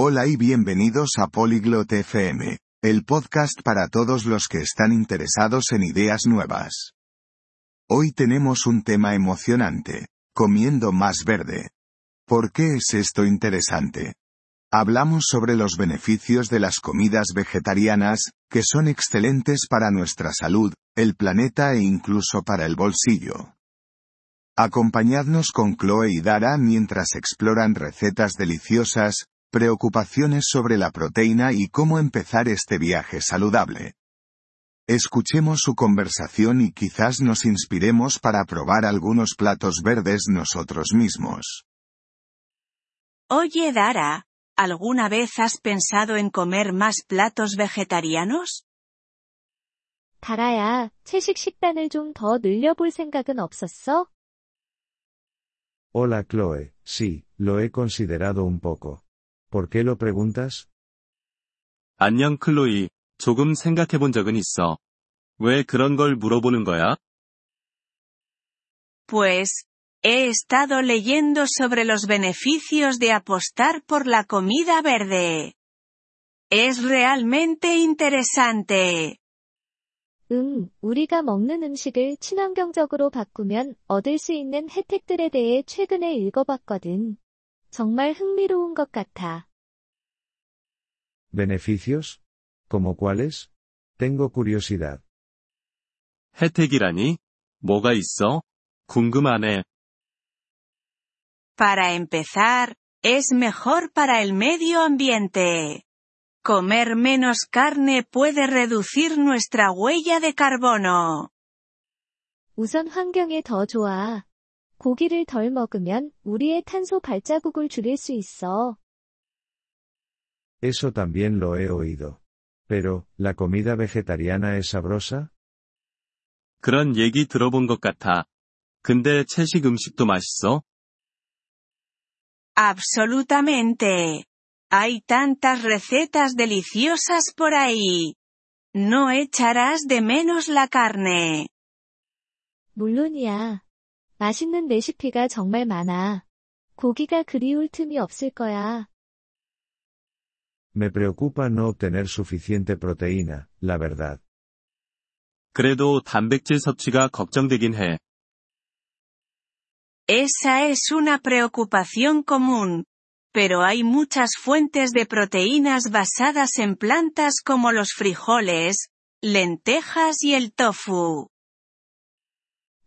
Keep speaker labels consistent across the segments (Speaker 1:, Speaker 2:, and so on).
Speaker 1: Hola y bienvenidos a Polyglot FM, el podcast para todos los que están interesados en ideas nuevas. Hoy tenemos un tema emocionante, comiendo más verde. ¿Por qué es esto interesante? Hablamos sobre los beneficios de las comidas vegetarianas, que son excelentes para nuestra salud, el planeta e incluso para el bolsillo. Acompañadnos con Chloe y Dara mientras exploran recetas deliciosas, preocupaciones sobre la proteína y cómo empezar este viaje saludable. Escuchemos su conversación y quizás nos inspiremos para probar algunos platos verdes nosotros mismos.
Speaker 2: Oye Dara, ¿alguna vez has pensado en comer más platos vegetarianos?
Speaker 3: 다라야, 채식 식단을 좀 더 늘려볼 생각은 없었어?
Speaker 4: Hola Chloe, sí, lo he considerado un poco. ¿Por qué lo preguntas?
Speaker 5: 안녕 클로이, 조금 생각해 본 적은 있어. 왜 그런 걸 물어보는 거야?
Speaker 2: Pues, he estado leyendo sobre los beneficios de apostar por la comida verde. Es realmente interesante.
Speaker 3: 응, 우리가 먹는 음식을 친환경적으로 바꾸면 얻을 수 있는 혜택들에 대해 최근에 읽어봤거든. 정말 흥미로운 것 같아.
Speaker 4: ¿Beneficios? ¿Como cuáles? Tengo curiosidad.
Speaker 5: 혜택이라니? 뭐가 있어? 궁금하네.
Speaker 2: Para empezar, es mejor para el medio ambiente. Comer menos carne puede reducir nuestra huella de carbono.
Speaker 3: 우선 환경에 더 좋아. 고기를 덜 먹으면 우리의 탄소 발자국을 줄일 수 있어.
Speaker 4: Eso también lo he oído. Pero, ¿la comida vegetariana es sabrosa?
Speaker 5: 그런 얘기 들어본 것 같아. 근데 채식 음식도 맛있어?
Speaker 2: Absolutamente. Hay tantas recetas deliciosas por ahí. No echarás de menos la carne.
Speaker 3: 물론이야. 맛있는 레시피가 정말 많아. 고기가 그리울 틈이 없을 거야.
Speaker 4: Me preocupa no obtener suficiente proteína, la verdad.
Speaker 5: 그래도 단백질 섭취가 걱정되긴 해.
Speaker 2: Esa es una preocupación común. Pero hay muchas fuentes de proteínas basadas en plantas como los frijoles, lentejas y el tofu.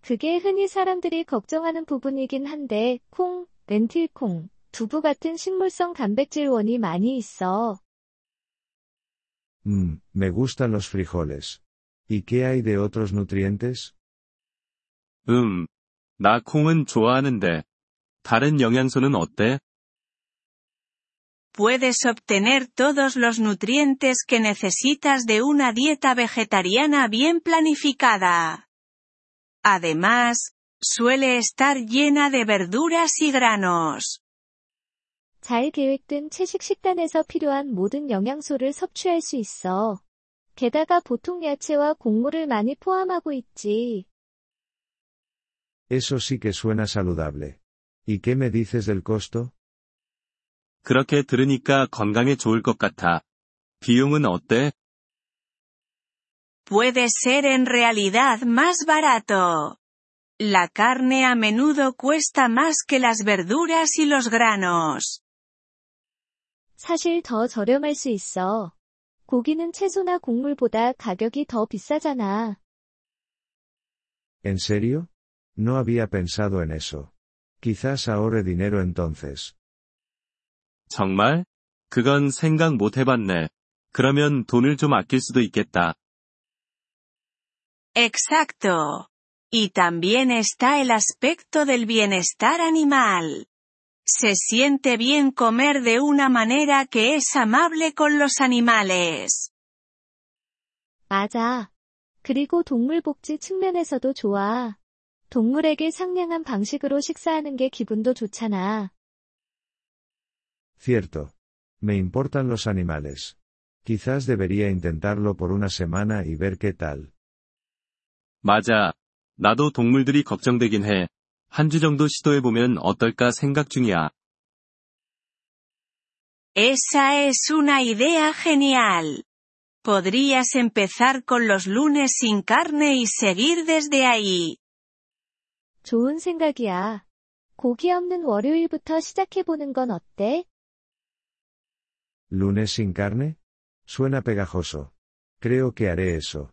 Speaker 3: 그게 흔히 사람들이 걱정하는 부분이긴 한데, 콩, 렌틸콩, 두부 같은 식물성 단백질원이 많이 있어.
Speaker 4: Mmm, me gustan los frijoles. ¿Y qué hay de otros nutrientes?
Speaker 5: 음. 나 콩은 좋아하는데. 다른 영양소는 어때?
Speaker 2: Puedes obtener todos los nutrientes que necesitas de una dieta vegetariana bien planificada. Además, suele estar llena de verduras y granos.
Speaker 3: 잘 계획된 채식 식단에서 필요한 모든 영양소를 섭취할 수 있어. 게다가 보통 야채와 곡물을 많이 포함하고 있지.
Speaker 4: Eso sí que suena saludable. ¿Y qué me dices del costo?
Speaker 5: 그렇게 들으니까 건강에 좋을 것 같아. 비용은 어때?
Speaker 2: Puede ser en realidad más barato. La carne a menudo cuesta más que las verduras y los granos.
Speaker 3: 사실 더 저렴할 수 있어. 고기는 채소나 곡물보다 가격이 더 비싸잖아.
Speaker 4: ¿En serio? No había pensado en eso. Quizás ahorre dinero entonces.
Speaker 5: 정말? 그건 생각 못 해봤네. 그러면 돈을 좀 아낄 수도 있겠다.
Speaker 2: Exacto. Y también está el aspecto del bienestar animal. Se siente bien comer de una manera que es amable con los animales.
Speaker 3: 맞아. 그리고 동물 복지 측면에서도 좋아. 동물에게 상냥한 방식으로 식사하는 게 기분도 좋잖아.
Speaker 4: Cierto. Me importan los animales. Quizás debería intentarlo por una semana y ver qué tal.
Speaker 5: 맞아. 나도 동물들이 걱정되긴 해. 한 주 정도 시도해보면 어떨까 생각 중이야.
Speaker 2: Esa es una idea genial. Podrías empezar con los lunes sin carne y seguir desde ahí.
Speaker 3: 좋은 생각이야. 고기 없는 월요일부터 시작해보는 건 어때?
Speaker 4: ¿Lunes sin carne? Suena pegajoso. Creo que haré eso.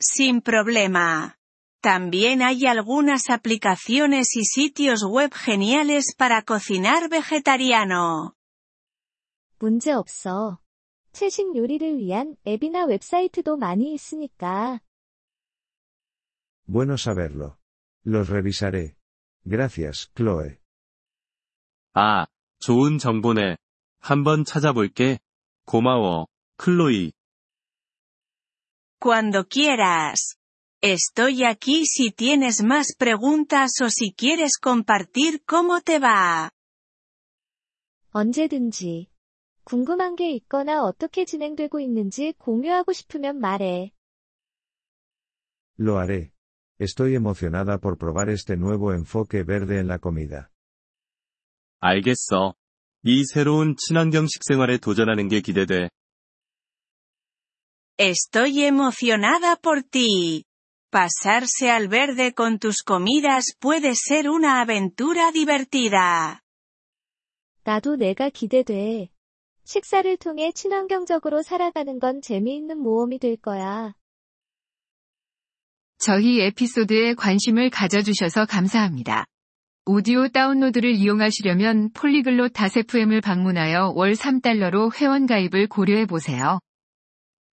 Speaker 2: Sin problema. También hay algunas aplicaciones y sitios web geniales para cocinar vegetariano.
Speaker 3: 문제 없어. 채식 요리를 위한 앱이나 웹사이트도 많이 있으니까.
Speaker 4: Bueno saberlo. Los revisaré. Gracias, Chloe.
Speaker 5: 아, 좋은 정보네. 한번 찾아볼게. 고마워, 클로이.
Speaker 2: Cuando quieras. Estoy aquí si tienes más preguntas o si quieres compartir cómo te va.
Speaker 3: 언제든지. 궁금한 게 있거나 어떻게 진행되고 있는지 공유하고 싶으면 말해.
Speaker 4: Lo haré. Estoy emocionada por probar este nuevo enfoque verde en la comida.
Speaker 5: 알겠어. 이 새로운 친환경 식생활에 도전하는 게 기대돼.
Speaker 2: Estoy emocionada por ti. Pasarse al verde con tus comidas puede ser una aventura divertida.
Speaker 3: 나도 내가 기대돼. 식사를 통해 친환경적으로 살아가는 건 재미있는 모험이 될 거야.
Speaker 6: 저희 에피소드에 관심을 가져주셔서 감사합니다. 오디오 다운로드를 이용하시려면 폴리글롯 다세프엠을 방문하여 월 3달러로 회원가입을 고려해보세요.